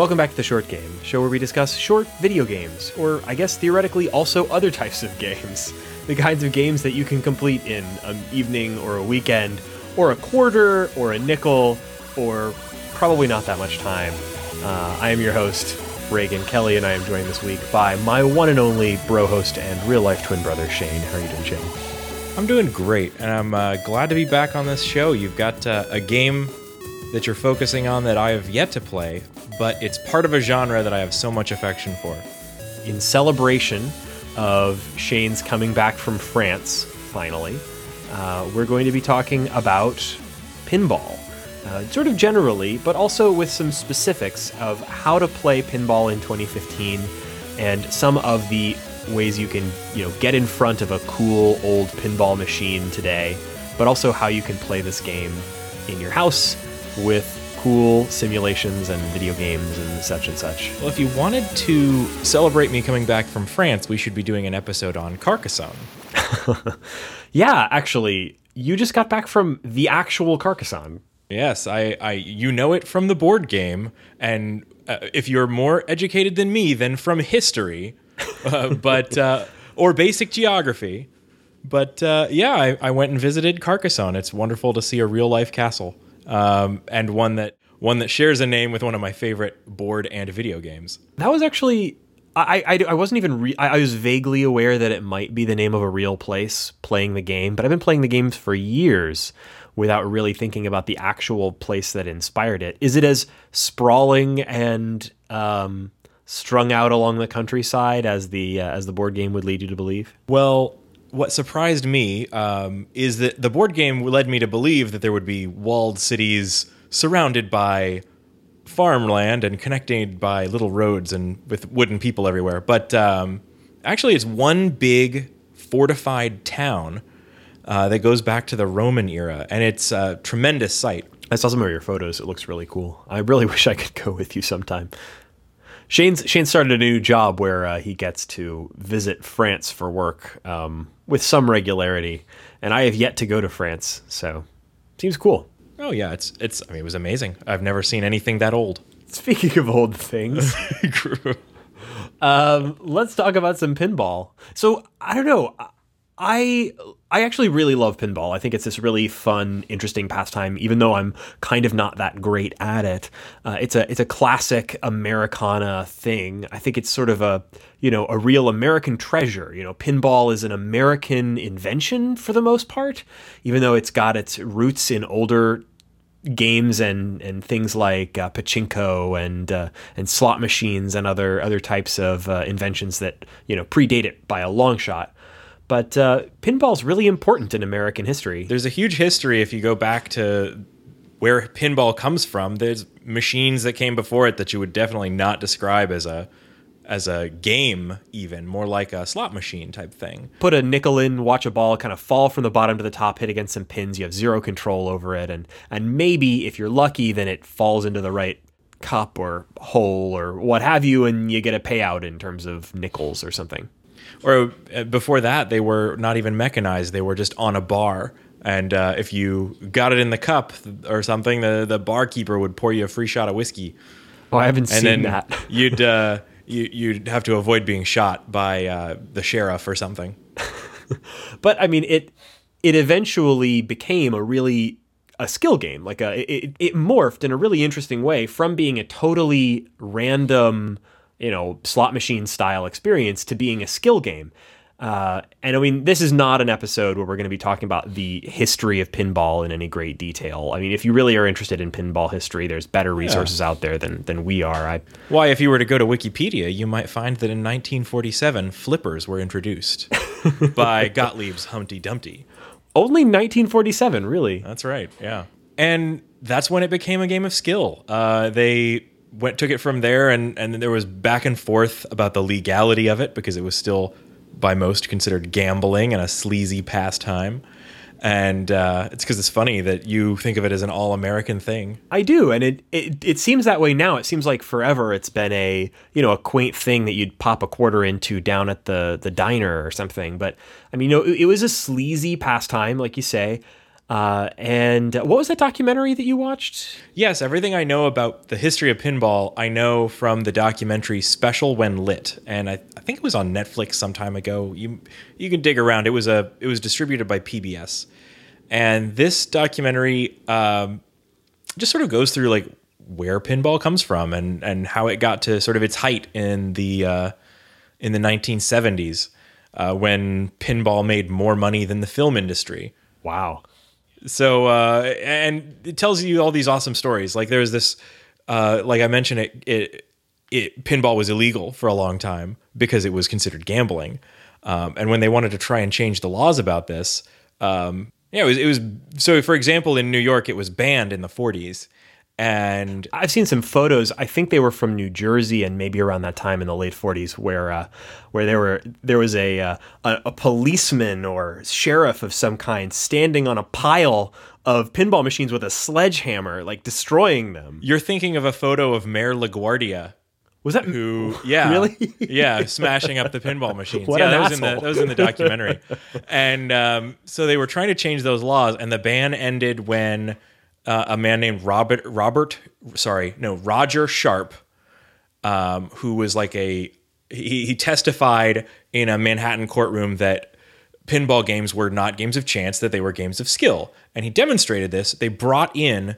Welcome back to the Short Game, show where we discuss short video games, or I guess theoretically also other types of games. The kinds of games that you can complete in an evening or a weekend, or a quarter, or a nickel, or probably not that much time. Uh, I am your host, Reagan Kelly, and I am joined this week by my one and only bro host and real life twin brother, Shane. How are you doing, Shane? I'm doing great, and I'm uh, glad to be back on this show. You've got uh, a game that you're focusing on that I have yet to play, but it's part of a genre that I have so much affection for. In celebration of Shane's coming back from France, finally, uh, we're going to be talking about pinball. Uh, sort of generally, but also with some specifics of how to play pinball in 2015 and some of the ways you can, you know, get in front of a cool old pinball machine today, but also how you can play this game in your house with cool simulations and video games and such and such. Well, if you wanted to celebrate me coming back from France, we should be doing an episode on Carcassonne. yeah, actually, you just got back from the actual Carcassonne. Yes, I, I you know it from the board game, and uh, if you're more educated than me, then from history, uh, but uh, or basic geography. But uh, yeah, I, I went and visited Carcassonne. It's wonderful to see a real life castle um, and one that one that shares a name with one of my favorite board and video games. That was actually I, I, I wasn't even re- I, I, was vaguely aware that it might be the name of a real place playing the game, but I've been playing the games for years without really thinking about the actual place that inspired it. Is it as sprawling and um, strung out along the countryside as the uh, as the board game would lead you to believe? Well, what surprised me um, is that the board game led me to believe that there would be walled cities surrounded by farmland and connected by little roads and with wooden people everywhere. But um, actually, it's one big fortified town uh, that goes back to the Roman era, and it's a tremendous sight. I saw some of your photos. It looks really cool. I really wish I could go with you sometime. Shane's Shane started a new job where uh, he gets to visit France for work um, with some regularity, and I have yet to go to France, so seems cool. Oh yeah, it's it's. I mean, it was amazing. I've never seen anything that old. Speaking of old things, um, let's talk about some pinball. So I don't know. I I actually really love pinball. I think it's this really fun, interesting pastime. Even though I'm kind of not that great at it, uh, it's a it's a classic Americana thing. I think it's sort of a you know a real American treasure. You know, pinball is an American invention for the most part, even though it's got its roots in older games and and things like uh, pachinko and uh, and slot machines and other other types of uh, inventions that you know predate it by a long shot. But uh, pinball's really important in American history. There's a huge history if you go back to where pinball comes from. There's machines that came before it that you would definitely not describe as a as a game, even more like a slot machine type thing. Put a nickel in, watch a ball kind of fall from the bottom to the top, hit against some pins. You have zero control over it, and and maybe if you're lucky, then it falls into the right cup or hole or what have you, and you get a payout in terms of nickels or something or uh, before that they were not even mechanized. They were just on a bar. And uh, if you got it in the cup or something the, the barkeeper would pour you a free shot of whiskey. Oh i haven't and seen that. you'd uh, you, you'd have to avoid being shot by uh, the sheriff or something. But i mean it it eventually became a really a skill game. Like a it, it morphed in a really interesting way from being a totally random you know, slot machine style experience to being a skill game. Uh, and I mean, this is not an episode where we're going to be talking about the history of pinball in any great detail. I mean, if you really are interested in pinball history, there's better resources yeah. out there than than we are. I, Why, if you were to go to Wikipedia, you might find that in 1947, flippers were introduced by Gottlieb's Humpty Dumpty. Only 1947, really. That's right. Yeah, and that's when it became a game of skill. Uh, they went took it from there, and and there was back and forth about the legality of it because it was still by most considered gambling and a sleazy pastime. And uh, it's because it's funny that you think of it as an all-American thing. I do, and it, it it seems that way now. It seems like forever it's been a you know a quaint thing that you'd pop a quarter into down at the the diner or something. But I mean, you know, it, it was a sleazy pastime, like you say. Uh, and uh, what was that documentary that you watched? Yes, everything I know about the history of pinball, I know from the documentary Special When Lit, and I, I think it was on Netflix some time ago. You you can dig around. It was a it was distributed by PBS, and this documentary um, just sort of goes through like where pinball comes from and and how it got to sort of its height in the uh, in the 1970s uh, when pinball made more money than the film industry. Wow. So uh, and it tells you all these awesome stories. Like there's this, uh, like I mentioned, it, it it pinball was illegal for a long time because it was considered gambling. Um, and when they wanted to try and change the laws about this, um, yeah, it was, it was so. For example, in New York, it was banned in the 40s, and I've seen some photos. I think they were from New Jersey, and maybe around that time in the late '40s, where uh, where there were there was a, uh, a a policeman or sheriff of some kind standing on a pile of pinball machines with a sledgehammer, like destroying them. you're thinking of a photo of Mayor LaGuardia. Was that who yeah Really? yeah smashing up the pinball machines What yeah that was in the that was in the documentary and um, so they were trying to change those laws and the ban ended when uh, a man named Robert Robert sorry no Roger Sharpe um, who was like a he, he testified in a Manhattan courtroom that pinball games were not games of chance that they were games of skill and he demonstrated this they brought in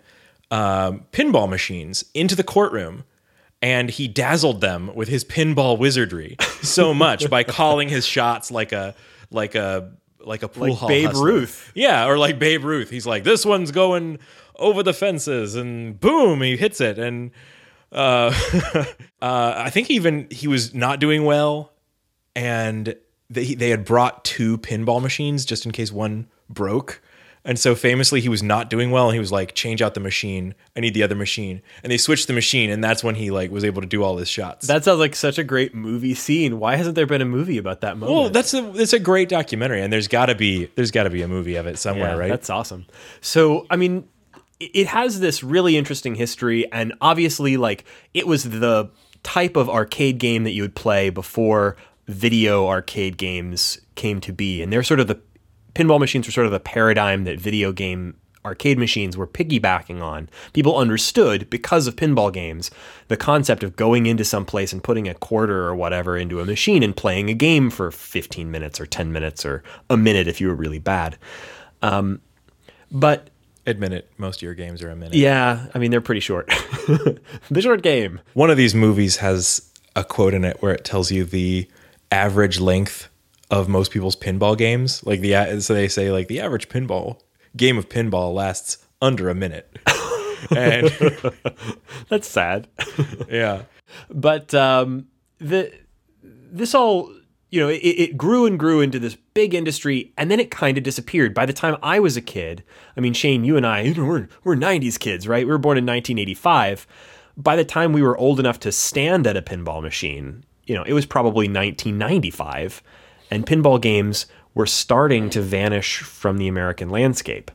um, pinball machines into the courtroom and he dazzled them with his pinball wizardry so much by calling his shots like a like a like a pool Like hall Babe hustler. Ruth. Yeah, or like Babe Ruth. He's like, this one's going over the fences, and boom, he hits it. And uh, uh, I think even he was not doing well, and they they had brought two pinball machines just in case one broke. And so famously, he was not doing well, and he was like, "Change out the machine. I need the other machine." And they switched the machine, and that's when he like was able to do all his shots. That sounds like such a great movie scene. Why hasn't there been a movie about that moment? well, that's a it's a great documentary, and there's got to be there's got to be a movie of it somewhere, Yeah, right? That's awesome. So, I mean, it has this really interesting history, and obviously, like, it was the type of arcade game that you would play before video arcade games came to be. And they're sort of the pinball machines were sort of the paradigm that video game arcade machines were piggybacking on. People understood because of pinball games the concept of going into some place and putting a quarter or whatever into a machine and playing a game for 15 minutes or 10 minutes or a minute if you were really bad. Um, but Admit it, most of your games are a minute. yeah, I mean they're pretty short. the short game. One of these movies has a quote in it where it tells you the average length of most people's pinball games. Like the so they say like the average pinball game of pinball lasts under a minute. and That's sad. yeah. but um, the this all you know it, it grew and grew into this big industry and then it kind of disappeared. By the time i was a kid i mean shane you and i we're, we're 90s kids right? We were born in 1985 by the time we were old enough to stand at a pinball machine you know it was probably 1995 and pinball games were starting to vanish from the american landscape.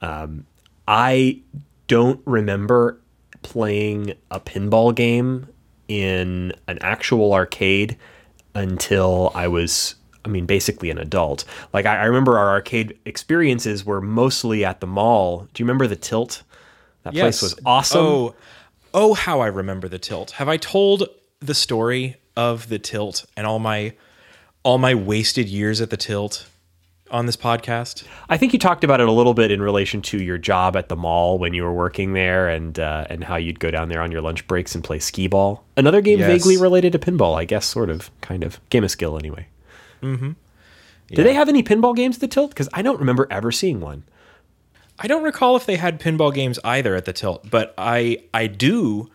Um, I don't remember playing a pinball game in an actual arcade until I was, I mean, basically an adult. Like, I, I remember our arcade experiences were mostly at the mall. Do you remember the Tilt? That place was awesome. Oh, oh, how I remember the tilt. Have I told the story of the tilt and all my all my wasted years at the tilt on this podcast? I think you talked about it a little bit in relation to your job at the mall when you were working there, and uh, and how you'd go down there on your lunch breaks and play skee ball. Another game Yes. vaguely related to pinball, I guess, sort of, kind of game of skill, anyway. Mm-hmm. Did they have any pinball games at the Tilt? Because I don't remember ever seeing one. I don't recall if they had pinball games either at the tilt, but I I do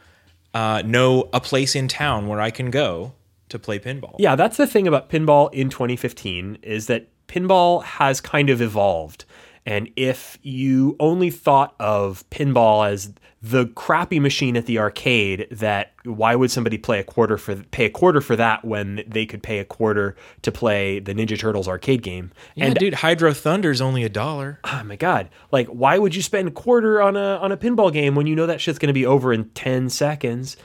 uh, know a place in town where I can go to play pinball. Yeah, that's the thing about pinball in 2015 is that pinball has kind of evolved. And if you only thought of pinball as the crappy machine at the arcade, that why would somebody play a quarter for pay a quarter for that when they could pay a quarter to play the Ninja Turtles arcade game? Yeah, dude, Hydro Thunder's only a dollar. oh my god like why would you spend a quarter on a on a pinball game when you know that shit's going to be over in 10 seconds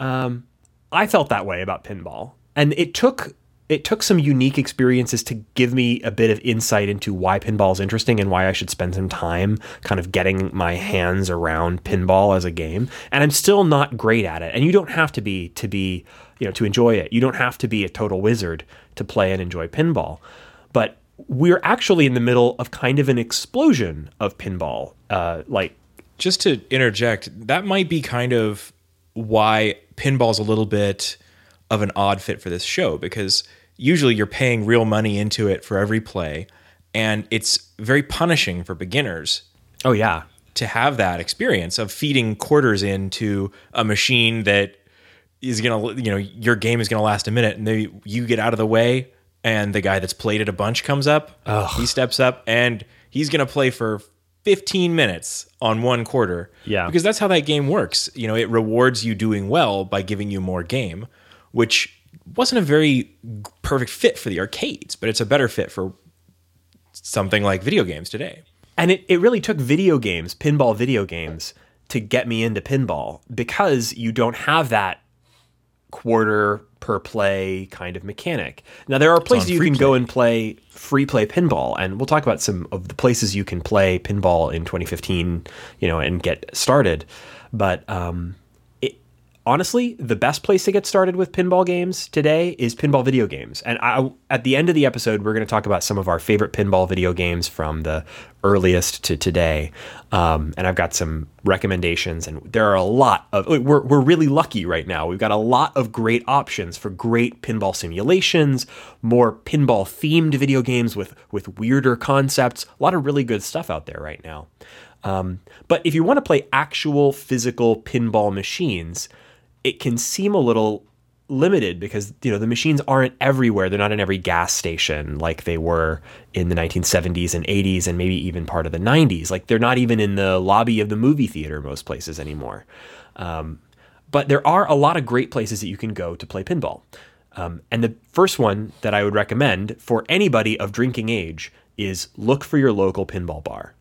um i felt that way about pinball and it took it took some unique experiences to give me a bit of insight into why pinball is interesting and why I should spend some time kind of getting my hands around pinball as a game. And I'm still not great at it. And you don't have to be to be, you know, to enjoy it. You don't have to be a total wizard to play and enjoy pinball. But we're actually in the middle of kind of an explosion of pinball. Uh, like just to interject, that might be kind of why pinball's a little bit of an odd fit for this show because usually you're paying real money into it for every play and it's very punishing for beginners oh yeah to have that experience of feeding quarters into a machine that is going to you know your game is going to last a minute and then you get out of the way and the guy that's played it a bunch comes up Ugh. he steps up and he's going to play for 15 minutes on one quarter. Yeah. Because that's how that game works. You know, it rewards you doing well by giving you more game, which wasn't a very perfect fit for the arcades, but it's a better fit for something like video games today. And it, it really took video games, pinball video games, to get me into pinball because you don't have that quarter per play kind of mechanic. Now there are places you can play. go and play free play pinball and we'll talk about some of the places you can play pinball in 2015, you know, and get started. But um, honestly, the best place to get started with pinball games today is pinball video games. And I, at the end of the episode, we're going to talk about some of our favorite pinball video games from the earliest to today. Um, and I've got some recommendations, and there are a lot of. We're we're really lucky right now. We've got a lot of great options for great pinball simulations, more pinball themed video games with with weirder concepts. A lot of really good stuff out there right now. Um, but if you want to play actual physical pinball machines, it can seem a little limited because you know the machines aren't everywhere. They're not in every gas station like they were in the 1970s and 80s and maybe even part of the 90s like they're not even in the lobby of the movie theater most places anymore. Um, but there are a lot of great places that you can go to play pinball. Um, and the first one that i would recommend for anybody of drinking age is look for your local pinball bar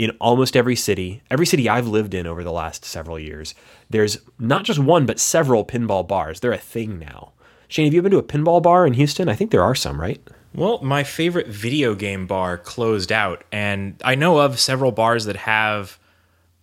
in almost every city, every city I've lived in over the last several years, there's not just one, but several pinball bars. They're a thing now. Shane, have you been to a pinball bar in Houston? I think there are some, right? Well, my favorite video game bar closed out, and I know of several bars that have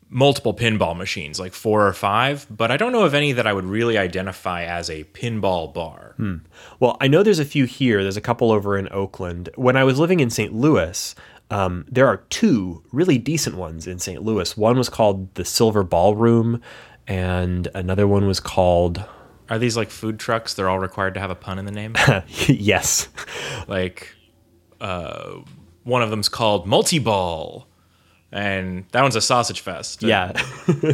multiple pinball machines, like four or five, but I don't know of any that I would really identify as a pinball bar. Hmm. Well, I know there's a few here. There's a couple over in Oakland. When I was living in St. Louis, um, there are two really decent ones in St. Louis. One was called the Silver Ballroom, and another one was called. Are these like food trucks? They're all required to have a pun in the name. yes. Like, uh, one of them's called Multi Ball, and that one's a sausage fest. Yeah.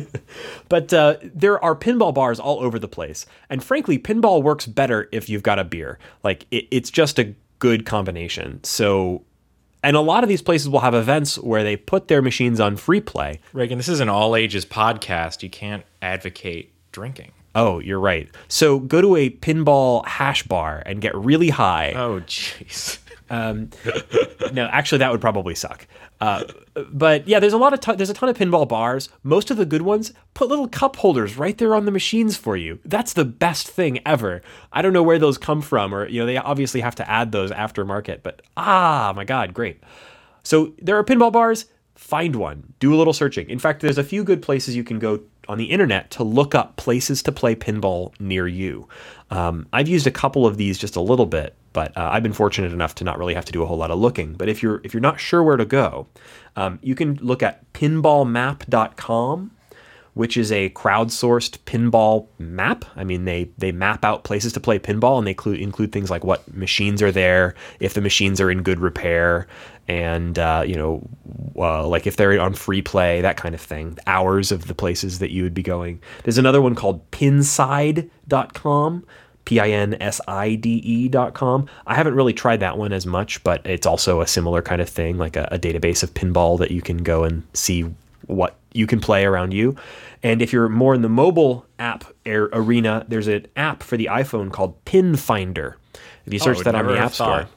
but uh, there are pinball bars all over the place, and frankly, pinball works better if you've got a beer. Like, it, it's just a good combination. So and a lot of these places will have events where they put their machines on free play. Reagan, this is an all ages podcast. You can't advocate drinking. Oh, you're right. So go to a pinball hash bar and get really high. Oh, jeez. Um, no, actually, that would probably suck. Uh, but yeah, there's a lot of t- there's a ton of pinball bars. Most of the good ones put little cup holders right there on the machines for you. That's the best thing ever. I don't know where those come from, or you know, they obviously have to add those aftermarket. But ah, my god, great. So there are pinball bars. Find one. Do a little searching. In fact, there's a few good places you can go on the internet to look up places to play pinball near you. Um, I've used a couple of these just a little bit, but uh, I've been fortunate enough to not really have to do a whole lot of looking. But if you're if you're not sure where to go, um, you can look at pinballmap.com which is a crowdsourced pinball map. I mean, they they map out places to play pinball, and they include include things like what machines are there, if the machines are in good repair, and uh, you know, uh, like if they're on free play, that kind of thing. Hours of the places that you would be going. There's another one called Pinside.com. P I N S I D E dot com. I haven't really tried that one as much, but it's also a similar kind of thing, like a, a database of pinball that you can go and see what you can play around you. And if you're more in the mobile app arena, there's an app for the iPhone called Pin Finder. If you search oh, that on the App Store.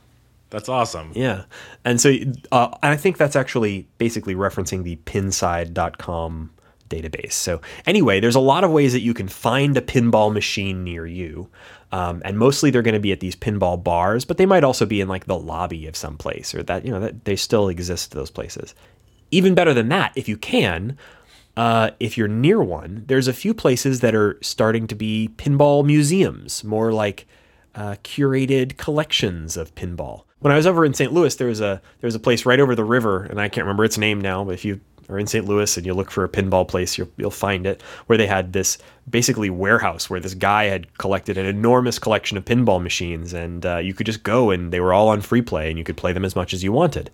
That's awesome. Yeah. And so uh, I think that's actually basically referencing the pinside.com database. So anyway, there's a lot of ways that you can find a pinball machine near you. Um, and mostly they're going to be at these pinball bars, but they might also be in like the lobby of some place or that, you know, that they still exist those places. Even better than that, if you can, uh, if you're near one, there's a few places that are starting to be pinball museums, more like uh, curated collections of pinball. When I was over in St. Louis, there was a there was a place right over the river, and I can't remember its name now. But if you are in St. Louis and you look for a pinball place, you'll, you'll find it, where they had this basically warehouse where this guy had collected an enormous collection of pinball machines, and uh, you could just go and they were all on free play, and you could play them as much as you wanted.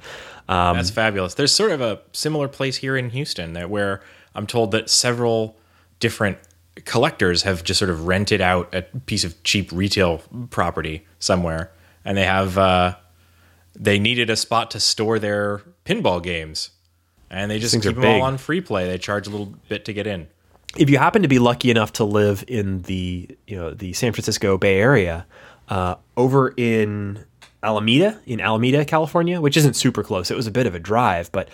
Um, That's fabulous. There's sort of a similar place here in Houston that where I'm told that several different collectors have just sort of rented out a piece of cheap retail property somewhere, and they have uh, they needed a spot to store their pinball games, and they just things keep them all on free play. They charge a little bit to get in. if you happen to be lucky enough to live in the you know the San Francisco Bay Area, uh, over in Alameda, in Alameda, California, which isn't super close. It was a bit of a drive, but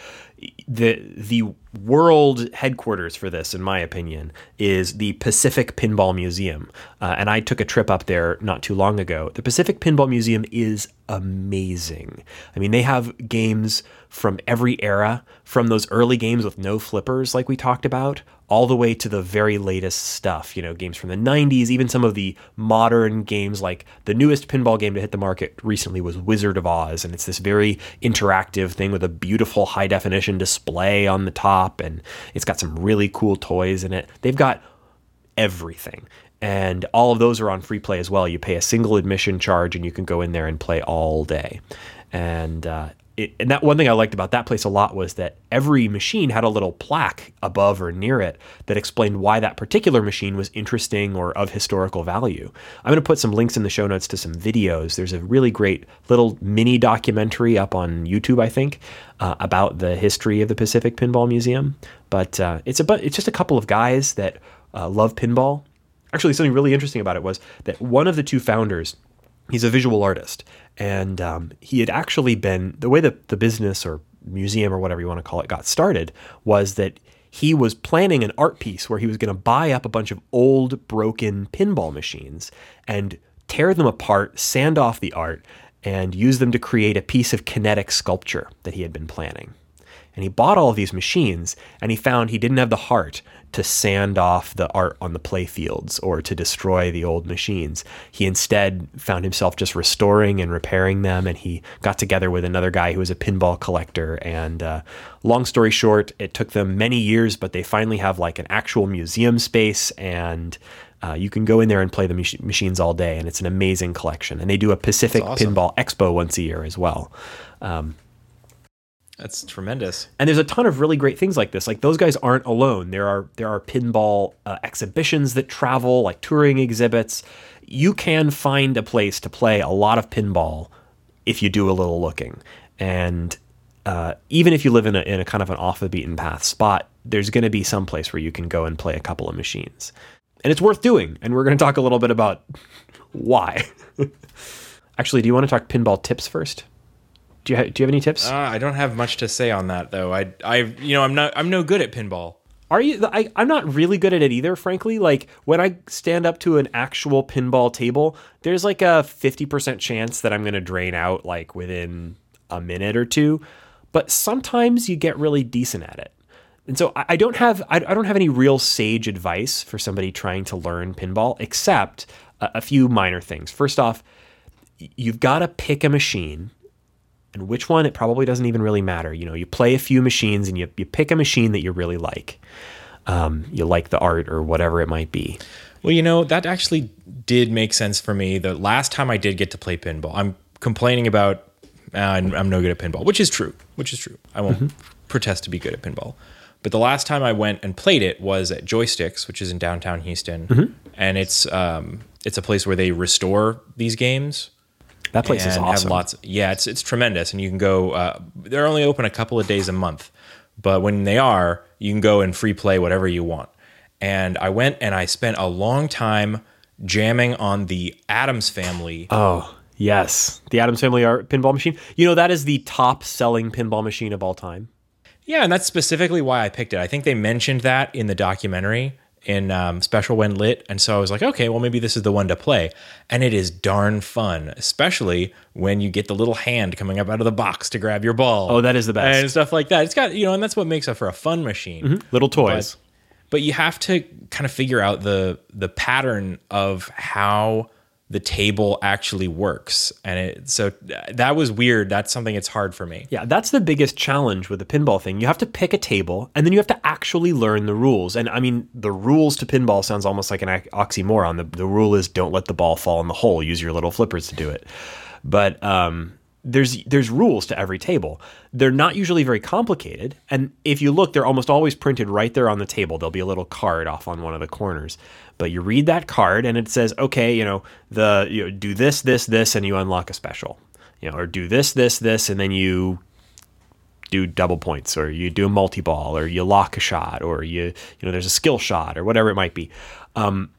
the the world headquarters for this, in my opinion, is the Pacific Pinball Museum. Uh, and I took a trip up there not too long ago. The Pacific Pinball Museum is amazing. I mean, they have games from every era, from those early games with no flippers, like we talked about, all the way to the very latest stuff. You know, games from the 90s, even some of the modern games, like the newest pinball game to hit the market recently was Wizard of Oz. And it's this very interactive thing with a beautiful high definition display on the top. And it's got some really cool toys in it. They've got everything. And all of those are on free play as well. You pay a single admission charge and you can go in there and play all day. And uh, it, and that one thing I liked about that place a lot was that every machine had a little plaque above or near it that explained why that particular machine was interesting or of historical value. I'm going to put some links in the show notes to some videos. There's a really great little mini documentary up on YouTube, I think, uh, about the history of the Pacific Pinball Museum. But uh, it's a bu- it's just a couple of guys that uh, love pinball. Actually, something really interesting about it was that one of the two founders he's a visual artist and um, he had actually been the way that the business or museum or whatever you want to call it got started was that he was planning an art piece where he was going to buy up a bunch of old broken pinball machines and tear them apart sand off the art and use them to create a piece of kinetic sculpture that he had been planning. And he bought all of these machines and he found he didn't have the heart to sand off the art on the playfields or to destroy the old machines. He instead found himself just restoring and repairing them and he got together with another guy who was a pinball collector and uh, long story short it took them many years but they finally have like an actual museum space and uh, you can go in there and play the mach- machines all day, and it's an amazing collection. And they do a Pacific awesome. Pinball Expo once a year as well. That's tremendous. And there's a ton of really great things like this. Like those guys aren't alone. There are there are pinball uh, exhibitions that travel, like touring exhibits. You can find a place to play a lot of pinball if you do a little looking. And uh, even if you live in a, in a kind of an off the beaten path spot, there's going to be some place where you can go and play a couple of machines. And it's worth doing. And we're going to talk a little bit about why. Actually, do you want to talk pinball tips first? Do you, ha- do you have any tips? Uh, I don't have much to say on that though. I I you know I'm not I'm no good at pinball. Are you? I, I'm not really good at it either, frankly. Like when I stand up to an actual pinball table, there's like a 50% chance that I'm going to drain out like within a minute or two. But sometimes you get really decent at it. And so I I don't have I I don't have any real sage advice for somebody trying to learn pinball, except a, a few minor things. First off, you've got to pick a machine and which one it probably doesn't even really matter. You know you play a few machines and you, you pick a machine that you really like. Um, you like the art or whatever it might be. Well, you know, that actually did make sense for me. The last time I did get to play pinball, I'm complaining about uh, I'm, I'm no good at pinball, which is true, which is true. I won't protest to be good at pinball. But the last time I went and played it was at Joysticks, which is in downtown Houston, and it's um, it's a place where they restore these games that place is awesome lots. Yeah, it's it's tremendous, and you can go. Uh, they're only open a couple of days a month, but when they are, you can go and free play whatever you want. And I went and I spent a long time jamming on the Addams Family. oh yes the addams family art pinball machine you know that is the top selling pinball machine of all time Yeah, and that's specifically why I picked it. I think they mentioned that in the documentary in um, Special When Lit, and so I was like, okay, well maybe this is the one to play, and it is darn fun, especially when you get the little hand coming up out of the box to grab your ball. Oh, that is the best. and stuff like that. It's got you know, and that's what makes it for a fun machine. Little toys. But, but you have to kind of figure out the the pattern of how the table actually works, and it so that was weird. That's something that's hard for me. Yeah, that's the biggest challenge with the pinball thing. You have to pick a table and then you have to actually learn the rules. And I mean, the rules to pinball sounds almost like an oxymoron. The, the rule is don't let the ball fall in the hole, use your little flippers to do it. But um, there's there's rules to every table. They're not usually very complicated, and if you look, they're almost always printed right there on the table. There'll be a little card off on one of the corners. But you read that card, and it says, okay, you know, the you know, do this, this, this, and you unlock a special. You know, or do this, this, this, and then you do double points, or you do a multi ball, or you lock a shot, or you you know, there's a skill shot, or whatever it might be. Um,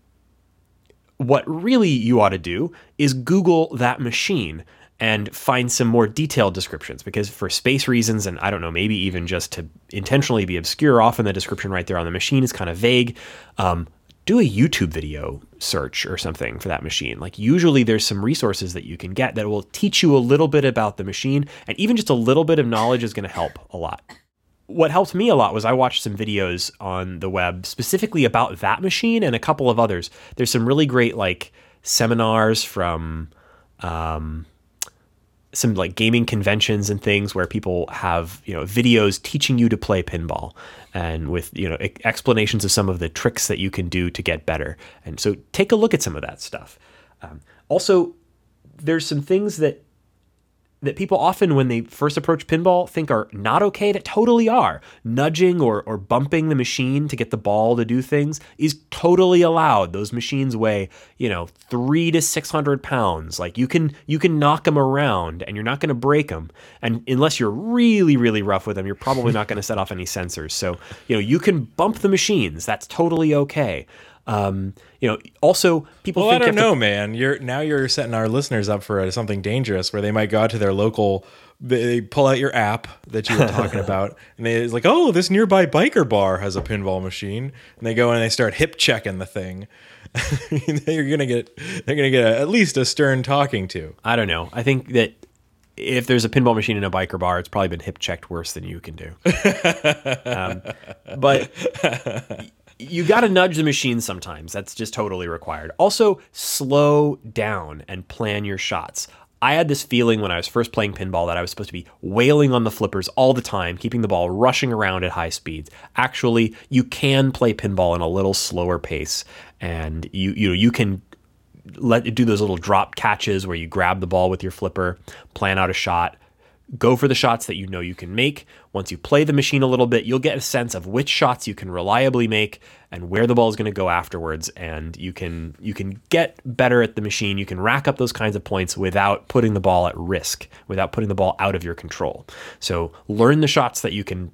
what really you ought to do is Google that machine and find some more detailed descriptions because for space reasons and I don't know maybe even just to intentionally be obscure often the description right there on the machine is kind of vague um, do a YouTube video search or something for that machine like usually there's some resources that you can get that will teach you a little bit about the machine and even just a little bit of knowledge is going to help a lot what helped me a lot was I watched some videos on the web specifically about that machine and a couple of others. There's some really great like seminars from um, some like gaming conventions and things where people have you know videos teaching you to play pinball and with you know explanations of some of the tricks that you can do to get better. And so take a look at some of that stuff. Um, also, there's some things that that people often when they first approach pinball think are not okay that totally are. Nudging or, or bumping the machine to get the ball to do things is totally allowed. Those machines weigh you know three to six hundred pounds. Like you can you can knock them around and you're not going to break them and unless you're really really rough with them you're probably not going to set off any sensors. So you know you can bump the machines. That's totally okay um, you know, also people Well, I don't have to- know, man. You're now you're setting our listeners up for something dangerous, where they might go out to their local. They pull out your app that you were talking about, and they it's like, oh, this nearby biker bar has a pinball machine, and they go and they start hip checking the thing. you're gonna get they're gonna get a, at least a stern talking to. I don't know. I think that if there's a pinball machine in a biker bar, it's probably been hip checked worse than you can do. um, but you got to nudge the machine sometimes. That's just totally required. Also, slow down and plan your shots. I had this feeling when I was first playing pinball that I was supposed to be wailing on the flippers all the time, keeping the ball rushing around at high speeds. Actually, you can play pinball in a little slower pace, and you you know you can let do those little drop catches where you grab the ball with your flipper, plan out a shot, go for the shots that you know you can make. Once you play the machine a little bit, you'll get a sense of which shots you can reliably make and where the ball is going to go afterwards and you can you can get better at the machine. You can rack up those kinds of points without putting the ball at risk, without putting the ball out of your control. So, learn the shots that you can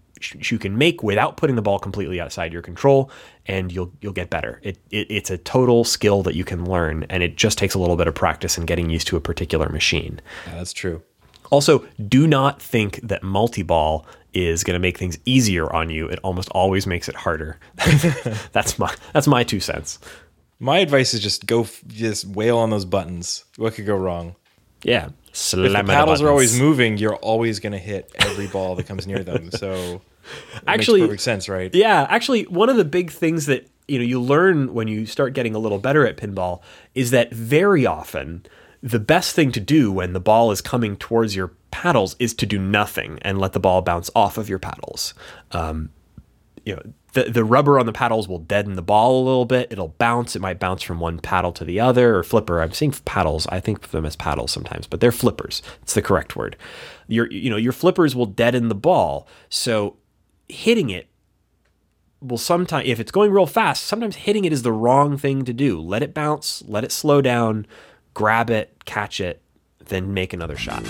you can make without putting the ball completely outside your control and you'll you'll get better. It, it it's a total skill that you can learn and it just takes a little bit of practice and getting used to a particular machine. Yeah, that's true. Also, do not think that multi-ball is going to make things easier on you. It almost always makes it harder. that's my that's my two cents. My advice is just go, f- just wail on those buttons. What could go wrong? Yeah, If the paddles are always moving, you're always going to hit every ball that comes near them. So, Actually- makes perfect sense, right? Yeah, actually, one of the big things that you know you learn when you start getting a little better at pinball is that very often the best thing to do when the ball is coming towards your paddles is to do nothing and let the ball bounce off of your paddles. Um, you know, the the rubber on the paddles will deaden the ball a little bit. It'll bounce. It might bounce from one paddle to the other or flipper. I'm seeing paddles. I think of them as paddles sometimes, but they're flippers. It's the correct word. Your you know your flippers will deaden the ball. So hitting it will sometimes if it's going real fast sometimes hitting it is the wrong thing to do let it bounce let it slow down grab it catch it then make another shot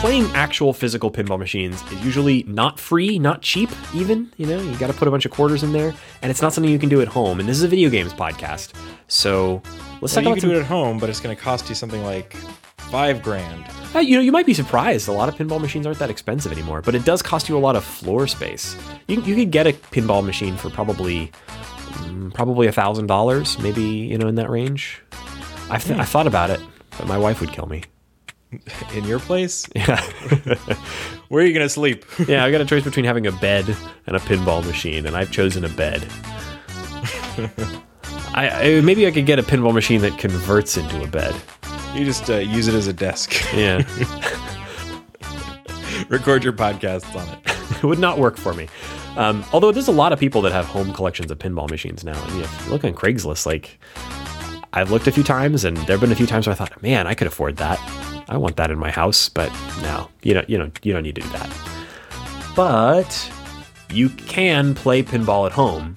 playing actual physical pinball machines is usually not free, not cheap, even. You know, you got to put a bunch of quarters in there, and it's not something you can do at home. And this is a video games podcast, so let's Well, talk you about can some. do it at home, but it's going to cost you something like five grand. Uh, you know, you might be surprised. A lot of pinball machines aren't that expensive anymore, but it does cost you a lot of floor space. You you could get a pinball machine for probably mm, probably a thousand dollars, maybe you know in that range. I've th- I thought about it, but my wife would kill me. In your place? Yeah. Where are you going to sleep? Yeah, I got a choice between having a bed and a pinball machine, and I've chosen a bed. I, I maybe I could get a pinball machine that converts into a bed. You just uh, use it as a desk. Yeah, Record your podcasts on it. it would not work for me. Um, although there's a lot of people that have home collections of pinball machines now. Mean, if you look on Craigslist, like I've looked a few times, and there've been a few times where I thought, man, I could afford that. I want that in my house, but no, you know, you know, you don't need to do that. But you can play pinball at home,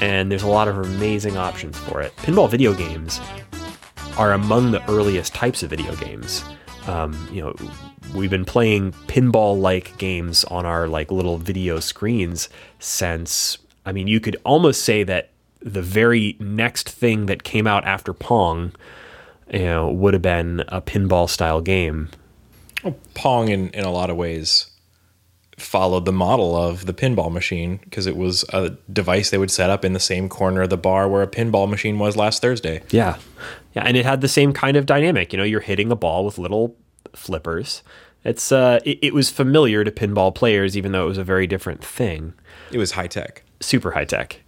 and there's a lot of amazing options for it. Pinball video games are among the earliest types of video games. Um, you know, we've been playing pinball-like games on our like little video screens since. I mean, you could almost say that the very next thing that came out after Pong, you know, would have been a pinball-style game. Pong, in, in a lot of ways, followed the model of the pinball machine because it was a device they would set up in the same corner of the bar where a pinball machine was last Thursday. Yeah. Yeah, and it had the same kind of dynamic. You know, you're hitting a ball with little flippers. It's uh it, it was familiar to pinball players even though it was a very different thing. It was high tech. Super high tech.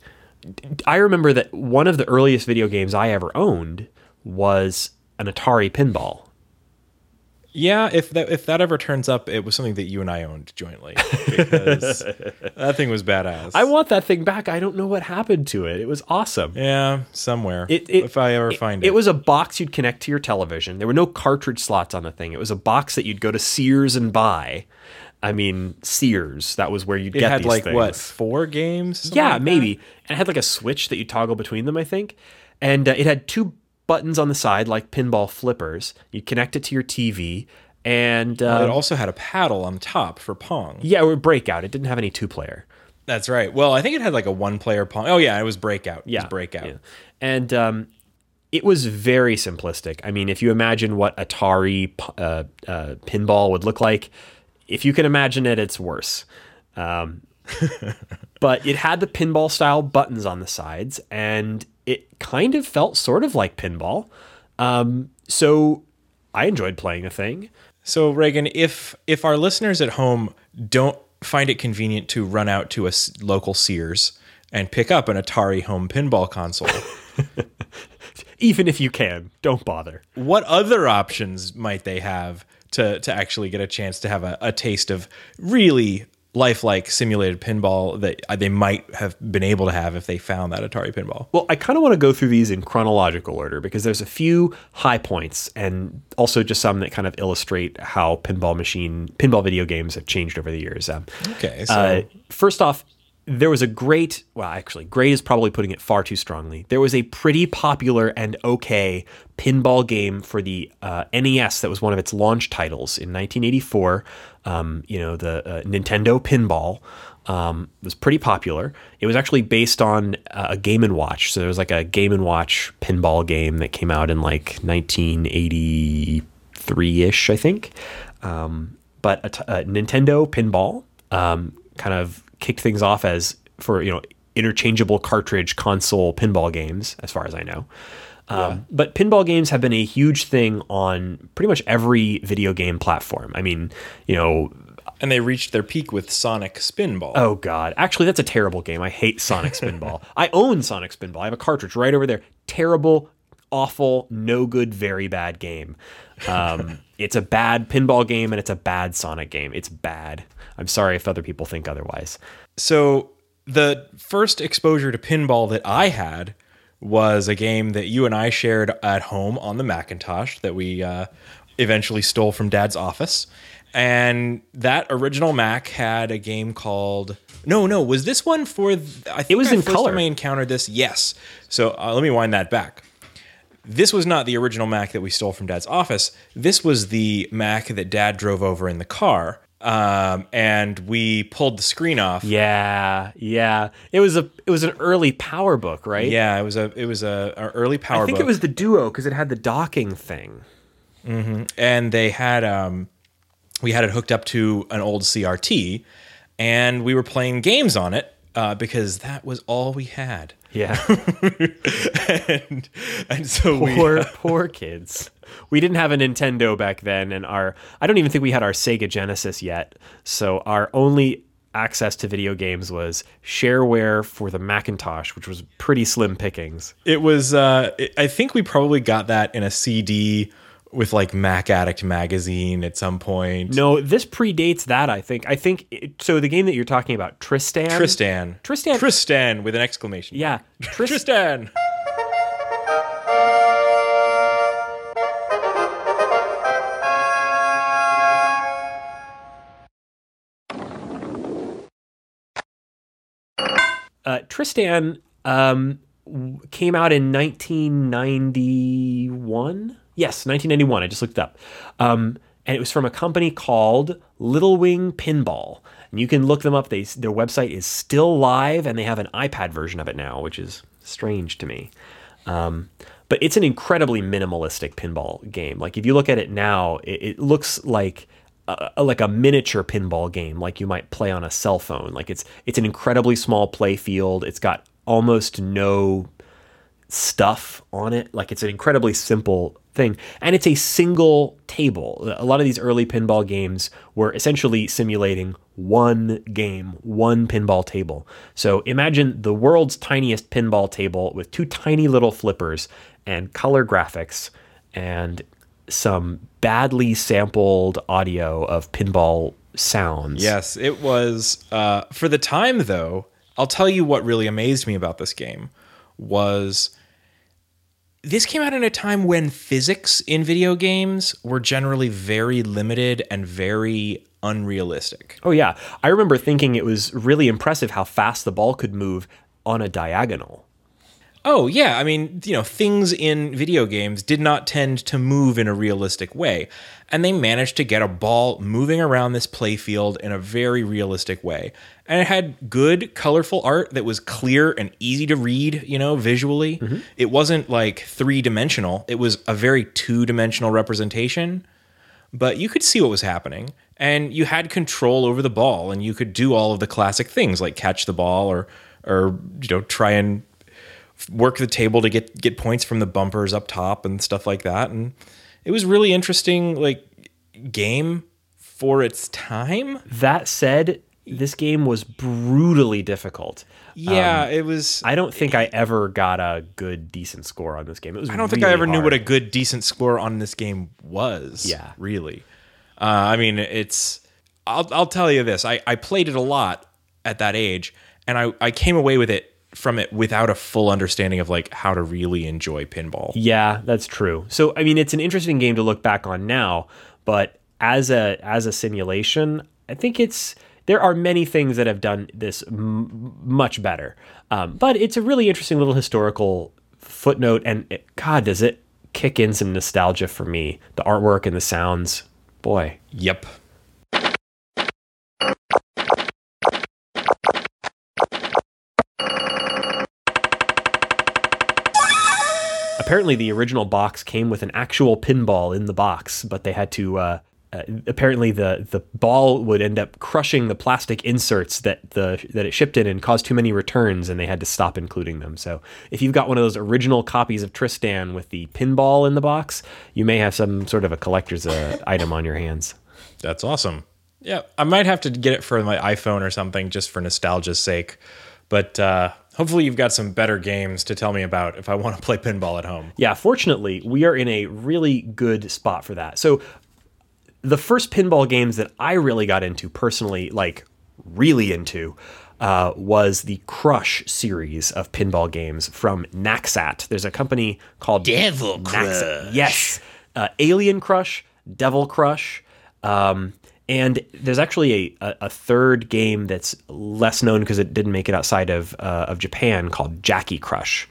I remember that one of the earliest video games I ever owned was an Atari pinball. Yeah, if that if that ever turns up, it was something that you and I owned jointly because that thing was badass. I want that thing back. I don't know what happened to it. It was awesome. yeah, somewhere. It, it, if I ever it, find it, it was a box you'd connect to your television. There were no cartridge slots on the thing. It was a box that you'd go to Sears and buy. I mean, Sears. That was where you'd It get had these like things. what four games? Yeah, like maybe. And it had like a switch that you toggle between them, I think. And uh, it had two buttons on the side, like pinball flippers. You connect it to your TV, and uh, it also had a paddle on top for Pong. yeah, it would breakout. It didn't have any two player. That's right. Well, I think it had like a one player Pong. Oh yeah, it was Breakout. It Yeah, was Breakout. yeah. and um, it was very simplistic. I mean, if you imagine what Atari uh, uh, pinball would look like, if you can imagine it, it's worse. Um, but it had the pinball style buttons on the sides, and it kind of felt sort of like pinball. Um, so I enjoyed playing the thing. So Reagan, if if our listeners at home don't find it convenient to run out to a s- local Sears and pick up an Atari home pinball console, Even if you can, don't bother. what other options might they have to to actually get a chance to have a, a taste of really lifelike simulated pinball that uh, they might have been able to have if they found that Atari pinball? Well, I kind of want to go through these in chronological order because there's a few high points and also just some that kind of illustrate how pinball machine, pinball video games have changed over the years. Um, Okay, so uh, first off, there was a great, well, actually, great is probably putting it far too strongly. There was a pretty popular and okay pinball game for the uh, NES that was one of its launch titles in 1984. Um, you know, the uh, Nintendo Pinball um, was pretty popular. It was actually based on uh, a Game and Watch. So there was like a Game and Watch pinball game that came out in like 1983 ish, I think. Um, but a, t- a Nintendo Pinball um, kind of kicked things off as for you know interchangeable cartridge console pinball games, as far as I know. Um, But pinball games have been a huge thing on pretty much every video game platform. I mean, you know, and they reached their peak with Sonic Spinball. oh god, actually that's a terrible game. I hate Sonic Spinball. I own Sonic Spinball. I have a cartridge right over there. Terrible, awful, no good, very bad game. Um, it's a bad pinball game and it's a bad Sonic game. It's bad. I'm sorry if other people think otherwise. So the first exposure to pinball that I had was a game that you and I shared at home on the Macintosh that we uh, eventually stole from Dad's office. And that original Mac had a game called no, no. Was this one for? th- I think it was I in first color. time I encountered this. Yes. So uh, let me wind that back. this was not the original Mac that we stole from Dad's office. This was the Mac that Dad drove over in the car. Um, and we pulled the screen off. Yeah, yeah. It was a it was an early PowerBook, right? Yeah, it was a it was a, a early power I think book. it was the Duo because it had the docking thing. and they had um, we had it hooked up to an old CRT, and we were playing games on it uh, because that was all we had. Yeah. and, and so we poor poor kids. We didn't have a Nintendo back then, and our I don't even think we had our Sega Genesis yet. So our only access to video games was shareware for the Macintosh, which was pretty slim pickings. it was. Uh, I think we probably got that in a CD with like Mac Addict magazine at some point. No, this predates that. I think. I think it, so. The game that you're talking about, Tristan. Tristan. Tristan. Tristan with an exclamation. Yeah, Tris- Tristan. uh, Tristan um, came out in 1991. Yes, 1991. I just looked up. Um, and it was from a company called Little Wing Pinball. And you can look them up. They, their website is still live, and they have an iPad version of it now, which is strange to me. Um, but it's an incredibly minimalistic pinball game. Like if you look at it now, it, it looks like a, like a miniature pinball game, like you might play on a cell phone. Like it's it's an incredibly small play field. It's got almost no stuff on it. Like it's an incredibly simple thing. And it's a single table. A lot of these early pinball games were essentially simulating one game, one pinball table. So imagine the world's tiniest pinball table with two tiny little flippers and color graphics and some badly sampled audio of pinball sounds. Yes, it was. Uh, for the time, though, I'll tell you what really amazed me about this game was this came out in a time when physics in video games were generally very limited and very unrealistic. Oh yeah, I remember thinking it was really impressive how fast the ball could move on a diagonal. Oh, yeah. I mean, you know, things in video games did not tend to move in a realistic way. And they managed to get a ball moving around this playfield in a very realistic way. And it had good, colorful art that was clear and easy to read, you know, visually. Mm-hmm. It wasn't like three dimensional, it was a very two dimensional representation. But you could see what was happening. And you had control over the ball, and you could do all of the classic things like catch the ball or, or you know, try and work the table to get get points from the bumpers up top and stuff like that and it was really interesting like game for its time That said, this game was brutally difficult. yeah it was I, don't think I ever got a good, decent score on this game. It was. I don't think i ever knew what a good decent score on this game was Yeah. really uh, i mean it's I'll, I'll tell you this I, I played it a lot at that age and I, I came away with it from it without a full understanding of like how to really enjoy pinball Yeah, that's true. So I mean, it's an interesting game to look back on now, but as a as a simulation, I think it's there are many things that have done this m- much better. Um, but it's a really interesting little historical footnote, and it, God, does it kick in some nostalgia for me? The artwork and the sounds, boy. yep Apparently, the original box came with an actual pinball in the box, but they had to. Uh, uh, apparently, the the ball would end up crushing the plastic inserts that the that it shipped in and cause too many returns, and they had to stop including them. So, if you've got one of those original copies of Tristan with the pinball in the box, you may have some sort of a collector's uh, item on your hands. That's awesome. Yeah, I might have to get it for my iPhone or something just for nostalgia's sake. But uh, hopefully, you've got some better games to tell me about if I want to play pinball at home. Yeah, fortunately, we are in a really good spot for that. So, the first pinball games that I really got into personally, like really into, uh, was the Crush series of pinball games from Naxat. There's a company called Devil Naxat. Crush. Yes, uh, Alien Crush, Devil Crush. Um, and there's actually a, a, third game that's less known because it didn't make it outside of uh, of Japan called Jaki Crush,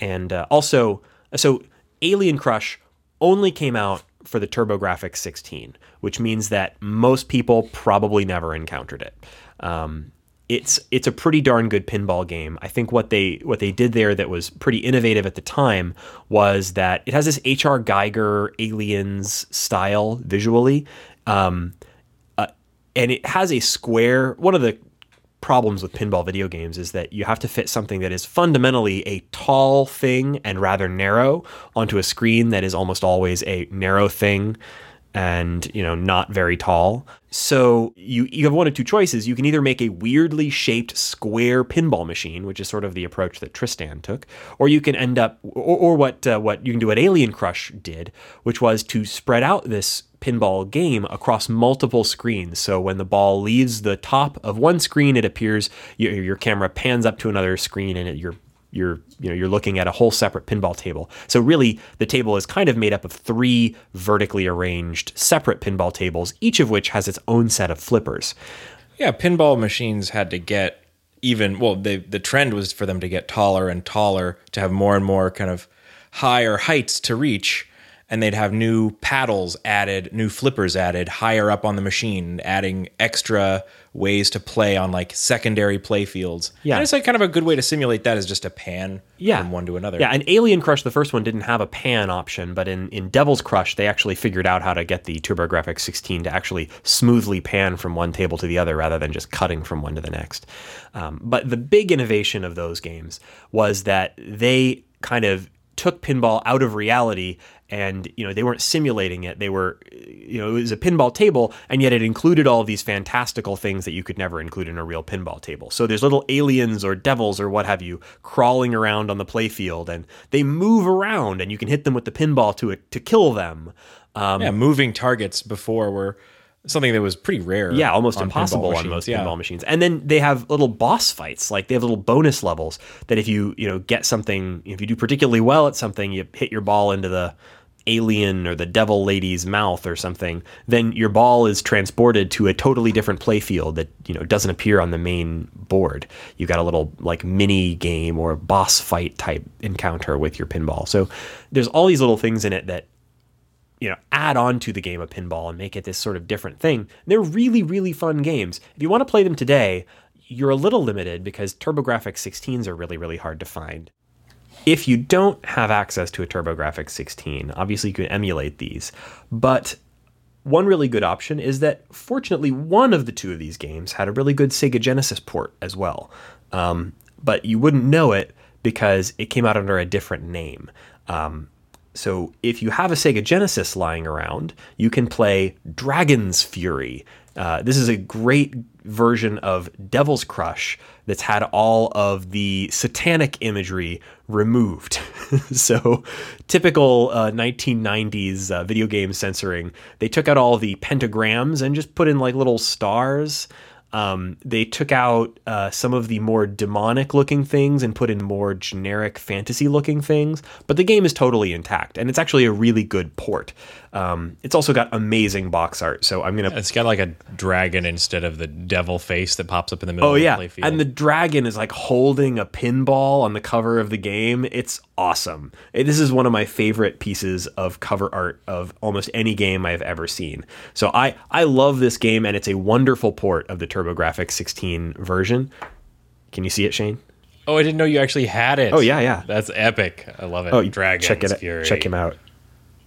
and uh, also so Alien Crush only came out for the TurboGrafx 16, which means that most people probably never encountered it. Um, it's it's a pretty darn good pinball game. I think what they what they did there that was pretty innovative at the time was that it has this H.R. Giger Aliens style visually, um, and it has a square. One of the problems with pinball video games is that you have to fit something that is fundamentally a tall thing and rather narrow onto a screen that is almost always a narrow thing and you know not very tall. So you you have one of two choices. You can either make a weirdly shaped square pinball machine, which is sort of the approach that Tristan took, or you can end up, or, or what uh, what you can do what Alien Crush did, which was to spread out this pinball game across multiple screens. So when the ball leaves the top of one screen, it appears your, your camera pans up to another screen, and it, you're you're you know you're looking at a whole separate pinball table. So really the table is kind of made up of three vertically arranged separate pinball tables, each of which has its own set of flippers. Yeah, pinball machines had to get even well, they, the trend was for them to get taller and taller to have more and more kind of higher heights to reach and they'd have new paddles added, new flippers added higher up on the machine, adding extra ways to play on like secondary play fields. Yeah. And it's like kind of a good way to simulate that is just a pan yeah. from one to another. Yeah, and Alien Crush, the first one, didn't have a pan option, but in, in Devil's Crush, they actually figured out how to get the TurboGrafx 16 to actually smoothly pan from one table to the other rather than just cutting from one to the next. Um, but the big innovation of those games was that they kind of took pinball out of reality and you know they weren't simulating it. They were you know it was a pinball table and yet it included all these fantastical things that you could never include in a real pinball table. So there's little aliens or devils or what have you crawling around on the playfield and they move around and you can hit them with the pinball to to kill them. Um, yeah moving targets before were something that was pretty rare. Yeah, almost impossible on most yeah. pinball machines. And then they have little boss fights, like they have little bonus levels that if you you know get something, if you do particularly well at something, you hit your ball into the alien or the devil lady's mouth or something, then your ball is transported to a totally different playfield that you know doesn't appear on the main board. You've got a little like mini game or boss fight type encounter with your pinball. So there's all these little things in it that you know add on to the game of pinball and make it this sort of different thing. They're really really fun games. If you want to play them today, you're a little limited because TurboGrafx 16s are really really hard to find. If you don't have access to a TurboGrafx 16, obviously you can emulate these, but one really good option is that fortunately one of the two of these games had a really good Sega Genesis port as well. Um, but you wouldn't know it because it came out under a different name. Um, so if you have a Sega Genesis lying around, you can play Dragon's Fury. Uh, this is a great version of Devil's Crush that's had all of the satanic imagery removed. so, typical uh, 1990s uh, video game censoring, they took out all the pentagrams and just put in like little stars. Um, they took out uh, some of the more demonic looking things and put in more generic fantasy looking things, but the game is totally intact and it's actually a really good port. Um, it's also got amazing box art, so I'm gonna. It's got like a dragon instead of the devil face that pops up in the middle. Oh yeah, the and the dragon is like holding a pinball on the cover of the game. It's awesome. This is one of my favorite pieces of cover art of almost any game I've ever seen. So I I love this game, and it's a wonderful port of the TurboGrafx 16 version. Can you see it, Shane? Oh, I didn't know you actually had it. Oh yeah, yeah. That's epic. I love it. Oh, Dragon. Check it. Fury. Check him out.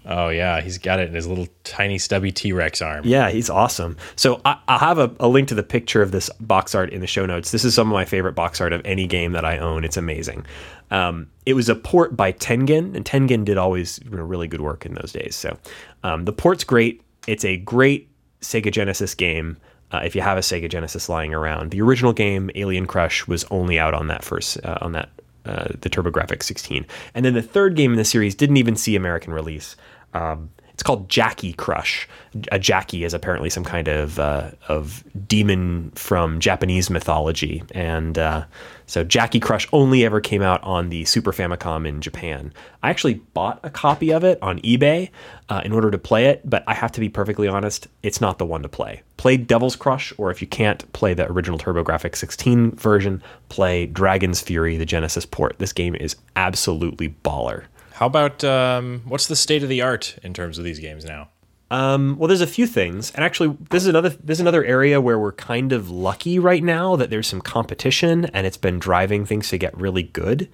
Oh yeah, he's got it in his little tiny stubby T Rex arm. Yeah, he's awesome. So I, will have a, a, link to the picture of this box art in the show notes. This is some of my favorite box art of any game that I own. It's amazing. Um, it was a port by Tengen, and Tengen did always really good work in those days. So um, the port's great. It's a great Sega Genesis game. Uh, if you have a Sega Genesis lying around, the original game Alien Crush was only out on that first uh, on that uh, the TurboGrafx 16. And then the third game in the series didn't even see American release. Um, it's called Jaki Crush. A Jaki is apparently some kind of uh, of demon from Japanese mythology, and uh, so Jaki Crush only ever came out on the Super Famicom in Japan. I actually bought a copy of it on eBay uh, in order to play it, but I have to be perfectly honest, it's not the one to play. Play Devil's Crush, or if you can't play the original TurboGrafx 16 version, play Dragon's Fury, the Genesis port. This game is absolutely baller. How about um, what's the state of the art in terms of these games now? Um, well, there's a few things, and actually, this is another this is another area where we're kind of lucky right now that there's some competition, and it's been driving things to get really good.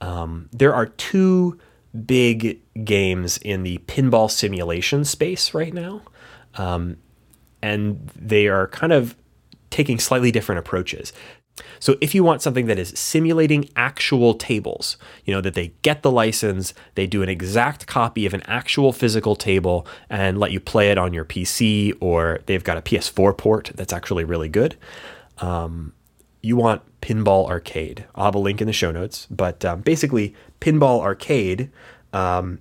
Um, there are two big games in the pinball simulation space right now, um, and they are kind of taking slightly different approaches. So if you want something that is simulating actual tables, you know, that they get the license, they do an exact copy of an actual physical table and let you play it on your PC, or they've got a PS4 port that's actually really good. Um, you want Pinball Arcade. I'll have a link in the show notes, but um, basically, Pinball Arcade um,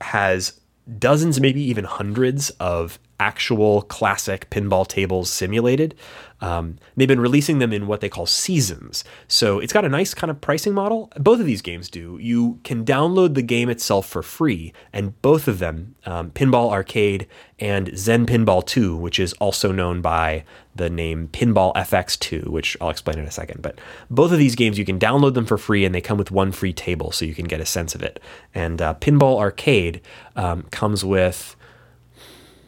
has dozens, maybe even hundreds of actual classic pinball tables simulated. Um, they've been releasing them in what they call seasons. So it's got a nice kind of pricing model. Both of these games do. You can download the game itself for free, and both of them, um, Pinball Arcade and Zen Pinball 2, which is also known by the name Pinball FX2, which I'll explain in a second. But both of these games, you can download them for free, and they come with one free table, so you can get a sense of it. And uh, Pinball Arcade um, comes with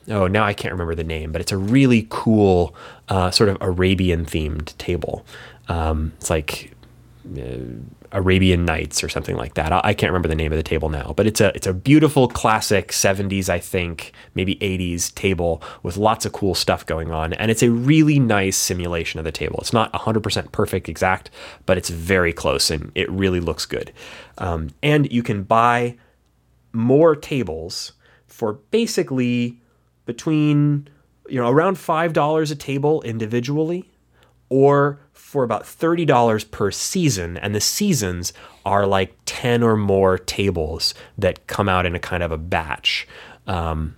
oh now I can't remember the name, but it's a really cool uh, sort of Arabian themed table. Um, it's like uh, Arabian Nights or something like that. I, I, can't remember the name of the table now, but it's a it's a beautiful classic 70s I think maybe 80s table with lots of cool stuff going on, and it's a really nice simulation of the table. It's not 100% perfect exact, but it's very close and it really looks good. Um, and you can buy more tables for basically between you know around five dollars a table individually, or for about thirty dollars per season, and the seasons are like ten or more tables that come out in a kind of a batch. Um,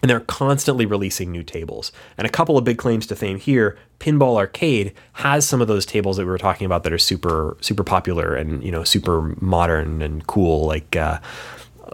and they're constantly releasing new tables. And a couple of big claims to fame here: Pinball Arcade has some of those tables that we were talking about that are super super popular and you know super modern and cool, like. Uh,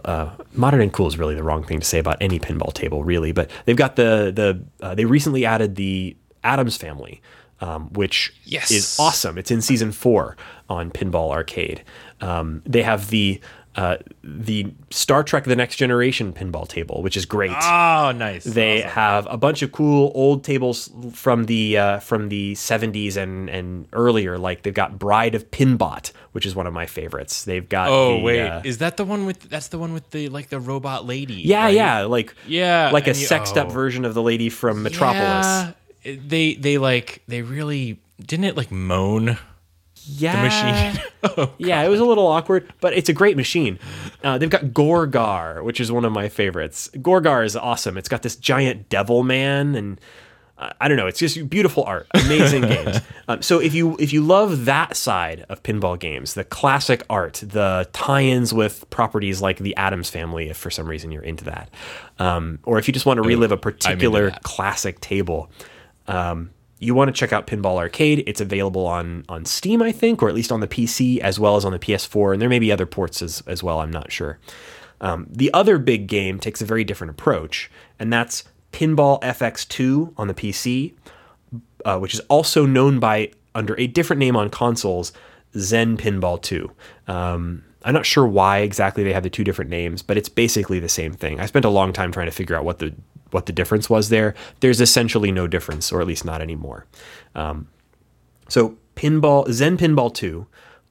uh, modern and cool is really the wrong thing to say about any pinball table, really. But they've got the the uh, they recently added the Addams family, um, which yes. is awesome. It's in season four on Pinball Arcade. Um, they have the uh, the Star Trek: The Next Generation pinball table, which is great. Oh, nice! They awesome. have a bunch of cool old tables from the uh, from the 70s and and earlier. Like they've got Bride of Pinbot, which is one of my favorites. They've got. Oh the, wait, uh, is that the one with? That's the one with the like the robot lady. Yeah, right? yeah, like yeah, like a you, sexed up oh. version of the lady from Metropolis. Yeah, they they like they really didn't it like moan Yeah, the machine. Oh, yeah, it was a little awkward, but it's a great machine. Uh, they've got Gorgar, which is one of my favorites. Gorgar is awesome. It's got this giant devil man, and uh, I don't know. It's just beautiful art, amazing games. Um, so if you if you love that side of pinball games, the classic art, the tie-ins with properties like the Addams Family, if for some reason you're into that, um, or if you just want to relive a particular classic table. Um, you want to check out Pinball Arcade. It's available on on Steam, I think, or at least on the PC as well as on the PS4, and there may be other ports as, as well. I'm not sure. Um, the other big game takes a very different approach, and that's Pinball FX2 on the PC, uh, which is also known by under a different name on consoles, Zen Pinball 2. Um, I'm not sure why exactly they have the two different names, but it's basically the same thing. I spent a long time trying to figure out what the what the difference was there. There's essentially no difference, or at least not anymore. Um, so Pinball Zen Pinball 2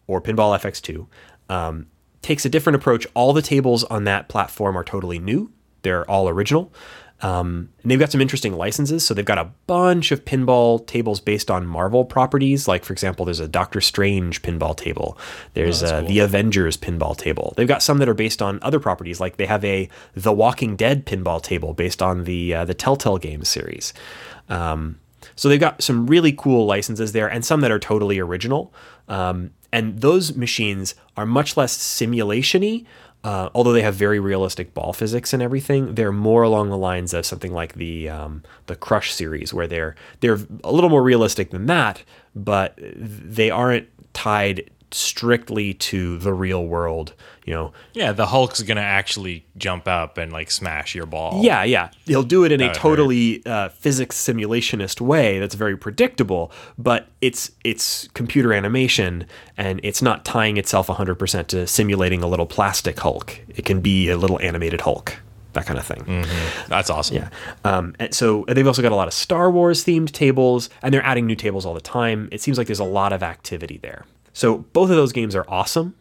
or Pinball FX2 um, takes a different approach. All the tables on that platform are totally new. They're all original. Um, and they've got some interesting licenses. So they've got a bunch of pinball tables based on Marvel properties. Like, for example, there's a Doctor Strange pinball table. There's Oh, uh, cool. the Avengers pinball table. They've got some that are based on other properties. Like they have a The Walking Dead pinball table based on the uh, the Telltale Games series. Um, so they've got some really cool licenses there, and some that are totally original. Um, and those machines are much less simulation-y, uh, although they have very realistic ball physics and everything. They're more along the lines of something like the um, the Crush series, where they're they're a little more realistic than that, but they aren't tied strictly to the real world. You know, Yeah, the Hulk's gonna actually jump up and like smash your ball. yeah, yeah. He'll do it in a totally uh, physics simulationist way that's very predictable, but it's it's computer animation and it's not tying itself 100% to simulating a little plastic Hulk. It can be a little animated Hulk, that kind of thing. that's awesome. Yeah. Um, and so they've also got a lot of Star Wars themed tables, and they're adding new tables all the time. It seems like there's a lot of activity there. So both of those games are awesome.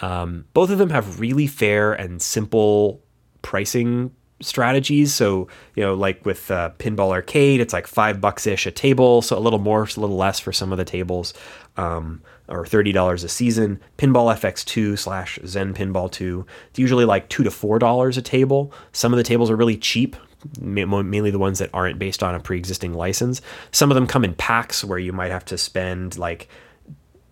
Um, both of them have really fair and simple pricing strategies. So you know, like with uh, Pinball Arcade, it's like five bucks ish a table, so a little more, a little less for some of the tables, um, or thirty dollars a season. Pinball FX2 slash Zen Pinball 2, it's usually like two to four dollars a table. Some of the tables are really cheap. Mainly the ones that aren't based on a pre-existing license. Some of them come in packs where you might have to spend like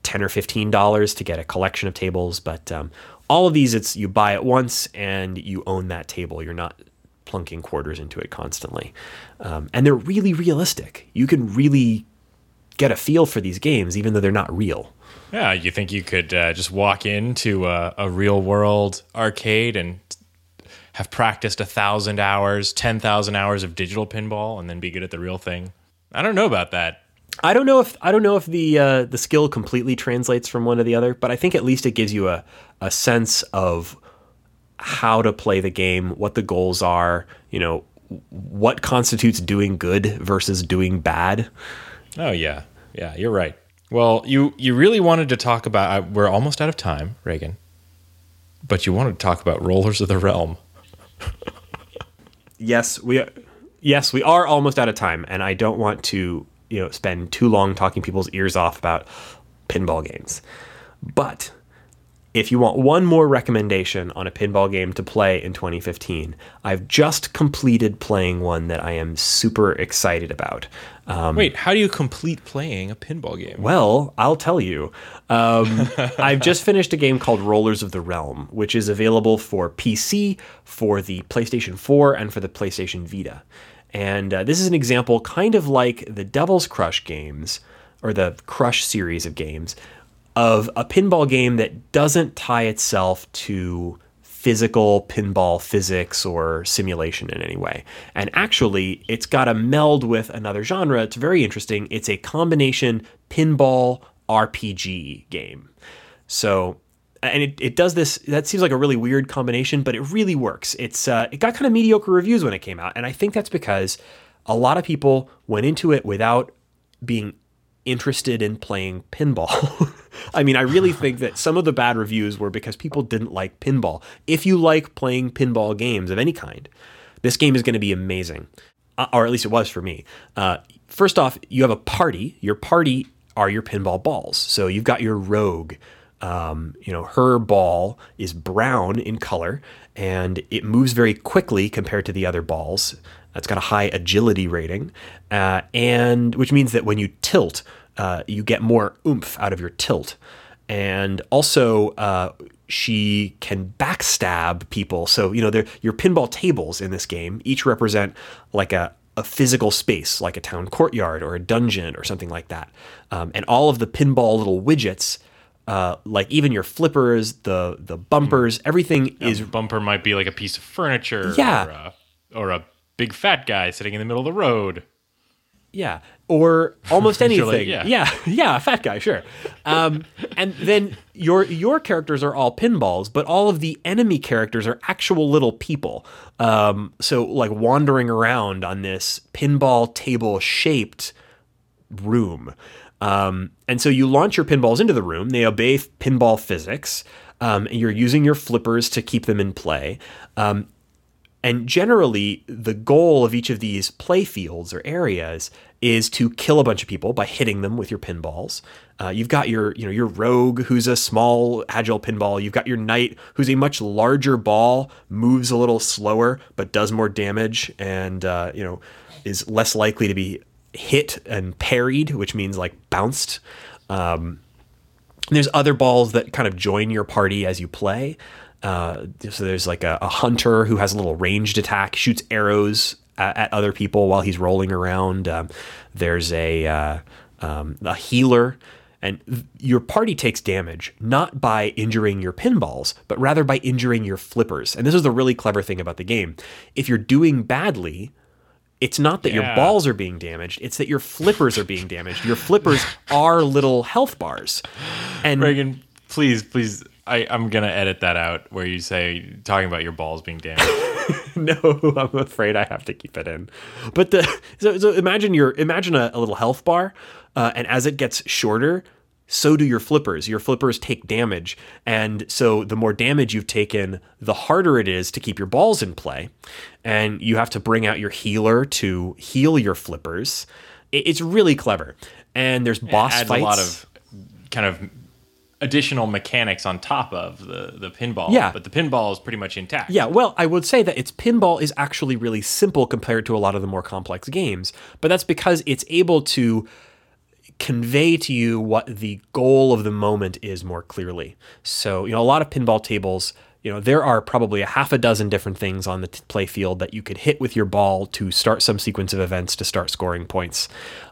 ten or fifteen dollars to get a collection of tables. But um, all of these, it's you buy it once and you own that table. You're not plunking quarters into it constantly, um, and they're really realistic. You can really get a feel for these games, even though they're not real. Yeah, you think you could uh, just walk into a, a real world arcade and have practiced a thousand hours, ten thousand hours of digital pinball, and then be good at the real thing? I don't know about that. I don't know if I don't know if the uh, the skill completely translates from one to the other, but I think at least it gives you a a sense of how to play the game, what the goals are, you know, what constitutes doing good versus doing bad. Oh yeah, yeah, you're right. Well, you you really wanted to talk about. Uh, we're almost out of time, Raygan. But you wanted to talk about Rollers of the Realm. Yes, we yes, we are almost out of time and I don't want to, you know, spend too long talking people's ears off about pinball games. But if you want one more recommendation on a pinball game to play in 2015, I've just completed playing one that I am super excited about. Um, Wait, how do you complete playing a pinball game? well, I'll tell you. Um, I've just finished a game called Rollers of the Realm, which is available for PC, for the PlayStation 4, and for the PlayStation Vita. And uh, this is an example, kind of like the Devil's Crush games, or the Crush series of games, of a pinball game that doesn't tie itself to physical pinball physics or simulation in any way. And actually, it's got a meld with another genre. It's very interesting. It's a combination pinball RPG game. So, and it, it does this. That seems like a really weird combination, but it really works. It's uh, it got kind of mediocre reviews when it came out, and I think that's because a lot of people went into it without being interested in playing pinball. I mean, I really think that some of the bad reviews were because people didn't like pinball. If you like playing pinball games of any kind, this game is going to be amazing, uh, or at least it was for me. Uh, first off, you have a party. Your party are your pinball balls. So you've got your rogue. Um, you know, her ball is brown in color and it moves very quickly compared to the other balls. It's got a high agility rating, uh, and which means that when you tilt, uh, you get more oomph out of your tilt. And also, uh, she can backstab people. So you know, your pinball tables in this game each represent like a a physical space, like a town courtyard or a dungeon or something like that. Um, and all of the pinball little widgets, uh, like even your flippers, the the bumpers, everything is bumper might be like a piece of furniture, Yeah. or a, or a big fat guy sitting in the middle of the road. Yeah, or almost anything. like, yeah. yeah, yeah, a fat guy, sure. Um, and then your your characters are all pinballs, but all of the enemy characters are actual little people. Um, so like wandering around on this pinball table shaped room. Um, and so you launch your pinballs into the room. They obey pinball physics. Um, and you're using your flippers to keep them in play. Um, and generally, the goal of each of these play fields or areas is to kill a bunch of people by hitting them with your pinballs. Uh, you've got your, you know, your rogue, who's a small, agile pinball. You've got your knight, who's a much larger ball, moves a little slower but does more damage, and uh, you know, is less likely to be hit and parried, which means like bounced. Um, there's other balls that kind of join your party as you play. Uh, so there's like a, a hunter who has a little ranged attack, shoots arrows at, at other people while he's rolling around. Um, there's a uh, um, a healer And th- your party takes damage not by injuring your pinballs, but rather by injuring your flippers. And this is the really clever thing about the game. If you're doing badly, it's not that your balls are being damaged, it's that your flippers are being damaged. Your flippers are little health bars. And Raygan, please, please. I, I'm gonna edit that out where you say talking about your balls being damaged. no, I'm afraid I have to keep it in. But the so, so imagine your imagine a, a little health bar, uh, and as it gets shorter, so do your flippers. Your flippers take damage, and so the more damage you've taken, the harder it is to keep your balls in play, and you have to bring out your healer to heal your flippers. It's really clever, and there's boss adds fights. a lot of kind of additional mechanics on top of the the pinball. Yeah. but the pinball is pretty much intact. Yeah, well, I would say that its pinball is actually really simple compared to a lot of the more complex games, but that's because it's able to convey to you what the goal of the moment is more clearly. So, you know, a lot of pinball tables, you know, there are probably a half a dozen different things on the t- play field that you could hit with your ball to start some sequence of events to start scoring points.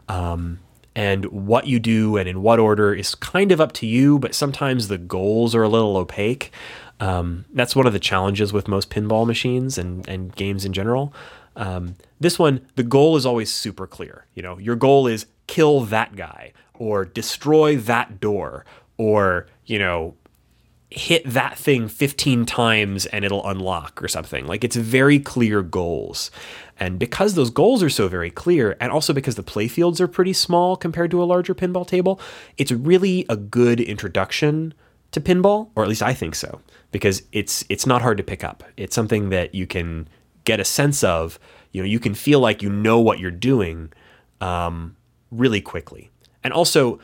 Um, and what you do and in what order is kind of up to you, but sometimes the goals are a little opaque. Um, that's one of the challenges with most pinball machines and, and games in general. Um, this one, the goal is always super clear. You know, your goal is kill that guy or destroy that door or, you know, hit that thing 15 times and it'll unlock or something. Like it's very clear goals. And because those goals are so very clear, and also because the playfields are pretty small compared to a larger pinball table, it's really a good introduction to pinball, or at least I think so, because it's it's not hard to pick up. It's something that you can get a sense of. You know, you can feel like you know what you're doing um, really quickly. And also,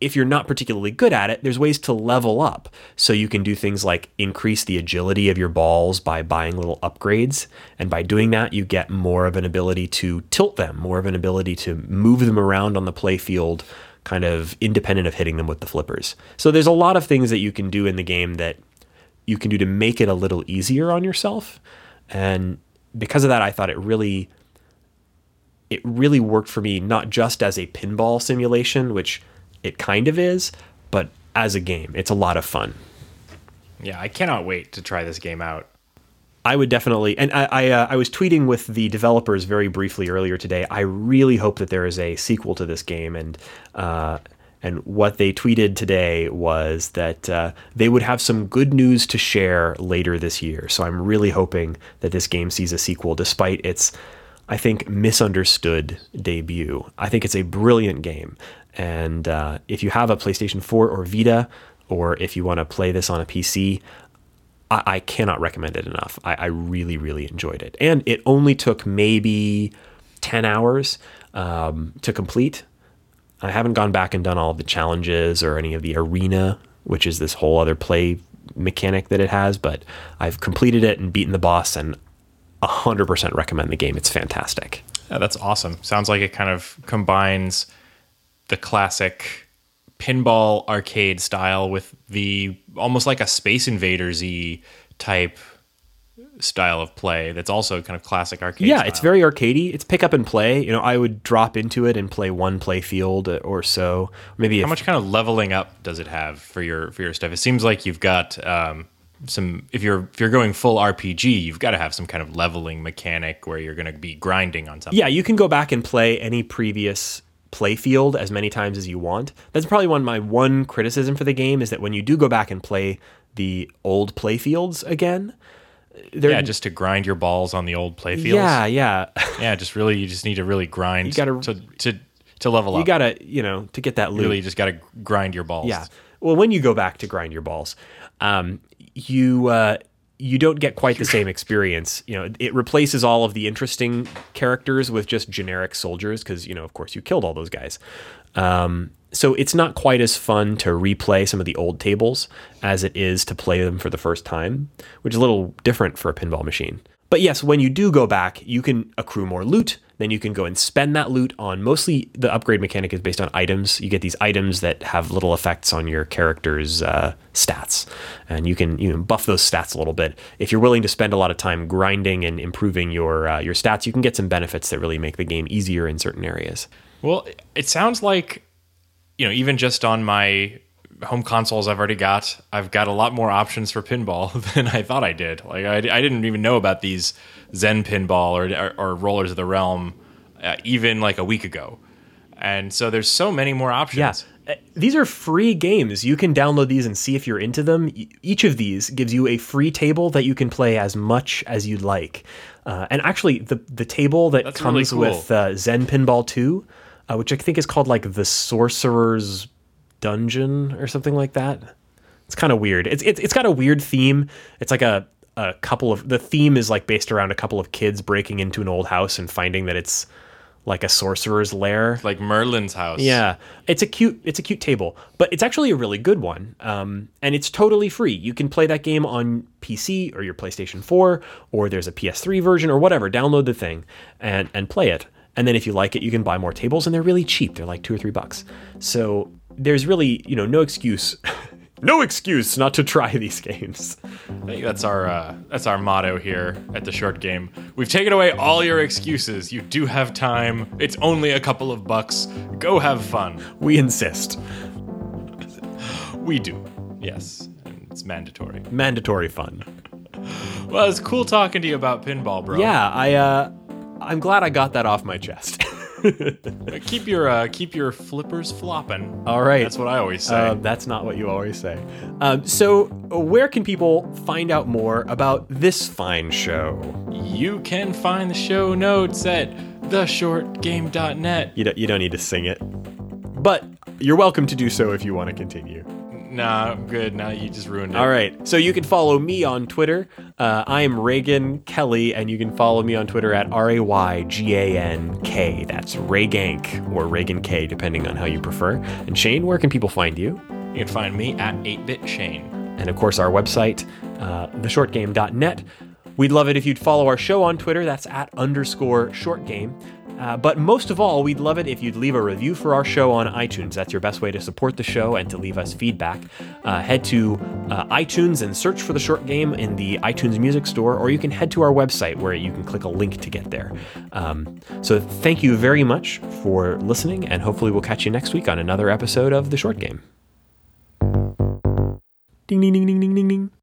if you're not particularly good at it, there's ways to level up. So you can do things like increase the agility of your balls by buying little upgrades. And by doing that, you get more of an ability to tilt them, more of an ability to move them around on the play field, kind of independent of hitting them with the flippers. So there's a lot of things that you can do in the game that you can do to make it a little easier on yourself. And because of that, I thought it really it really worked for me not just as a pinball simulation, which it kind of is, but as a game. It's a lot of fun. yeah. I cannot wait to try this game out. I would definitely, and I I, uh, I was tweeting with the developers very briefly earlier today. I really hope that there is a sequel to this game, and uh, and what they tweeted today was that uh, they would have some good news to share later this year. So I'm really hoping that this game sees a sequel, despite its, I think, misunderstood debut. I think it's a brilliant game, and uh, if you have a PlayStation 4 or Vita, or if you want to play this on a PC, I, I cannot recommend it enough. I, I really, really enjoyed it. And it only took maybe 10 hours um, to complete. I haven't gone back and done all the challenges or any of the arena, which is this whole other play mechanic that it has, but I've completed it and beaten the boss and 100% recommend the game. It's fantastic. Yeah, that's awesome. Sounds like it kind of combines the classic pinball arcade style with the almost like a Space Invaders y type style of play that's also kind of classic arcade yeah, style. it's very arcadey. It's pick up and play. You know, I would drop into it and play one play field or so. Maybe How if, much kind of leveling up does it have for your for your stuff? It seems like you've got um, some. If you're if you're going full RPG, you've got to have some kind of leveling mechanic where you're going to be grinding on something. Yeah, you can go back and play any previous play field as many times as you want. That's probably one my one criticism for the game is that when you do go back and play the old play fields again, they're yeah, just to grind your balls on the old playfields. yeah, yeah. yeah, just really, you just need to really grind. You gotta- to to to level you up. You gotta you know to get that loot. really just got to grind your balls. Yeah. Well, when you go back to grind your balls, um, you uh, you don't get quite the same experience. You know, it replaces all of the interesting characters with just generic soldiers because you know, of course, you killed all those guys. Um, so it's not quite as fun to replay some of the old tables as it is to play them for the first time, which is a little different for a pinball machine. But yes, when you do go back, you can accrue more loot. Then you can go and spend that loot on mostly the upgrade mechanic is based on items. You get these items that have little effects on your character's uh, stats, and you can you buff those stats a little bit. If you're willing to spend a lot of time grinding and improving your uh, your stats, you can get some benefits that really make the game easier in certain areas. Well, it sounds like you know, even just on my home consoles I've already got, I've got a lot more options for pinball than I thought I did. Like I, I didn't even know about these Zen pinball or or, or Rollers of the Realm uh, even like a week ago. And so there's so many more options. Yeah. Uh, These are free games. You can download these and see if you're into them. Each of these gives you a free table that you can play as much as you'd like. Uh, and actually, the the table that That's really comes cool. with uh, Zen Pinball 2, uh, which I think is called like the Sorcerer's Dungeon or something like that. It's kind of weird. It's, it's it's got a weird theme. It's like a a couple of the theme is like based around a couple of kids breaking into an old house and finding that it's like a sorcerer's lair. Like Merlin's house. Yeah, it's a cute it's a cute table, but it's actually a really good one, um, and it's totally free. You can play that game on PC or your PlayStation 4, or there's a PS3 version or whatever. Download the thing and and play it, and then if you like it, you can buy more tables, and they're really cheap. They're like two or three bucks. So there's really you know no excuse. No excuse not to try these games. I think that's our uh, that's our motto here at the short game. We've taken away all your excuses. You do have time. It's only a couple of bucks. Go have fun. We insist. We do. Yes. And it's mandatory. Mandatory fun. Well, it's cool talking to you about pinball, bro. Yeah, I uh I'm glad I got that off my chest. Keep your uh, keep your flippers flopping. All right. That's what I always say. Uh, that's not what you always say. Um, so, where can people find out more about this fine show? you can find the show notes at theshortgame.net. You don't, you don't need to sing it, but you're welcome to do so if you want to continue. Nah, I'm good. Now you just ruined it. All right. So you can follow me on Twitter. Uh, I am Raygan Kelly, and you can follow me on Twitter at R A Y G A N K. That's Raygank or Raygan K, depending on how you prefer. And Shane, where can people find you? You can find me at 8bit Shane. and of course our website, uh, theshortgame.net. We'd love it if you'd follow our show on Twitter. That's at underscore shortgame. Uh, but most of all, we'd love it if you'd leave a review for our show on iTunes. That's your best way to support the show and to leave us feedback. Uh, head to uh, iTunes and search for the short game in the iTunes Music Store, or you can head to our website where you can click a link to get there. Um, so thank you very much for listening, and hopefully we'll catch you next week on another episode of The Short Game. Ding, ding, ding, ding, ding, ding, ding.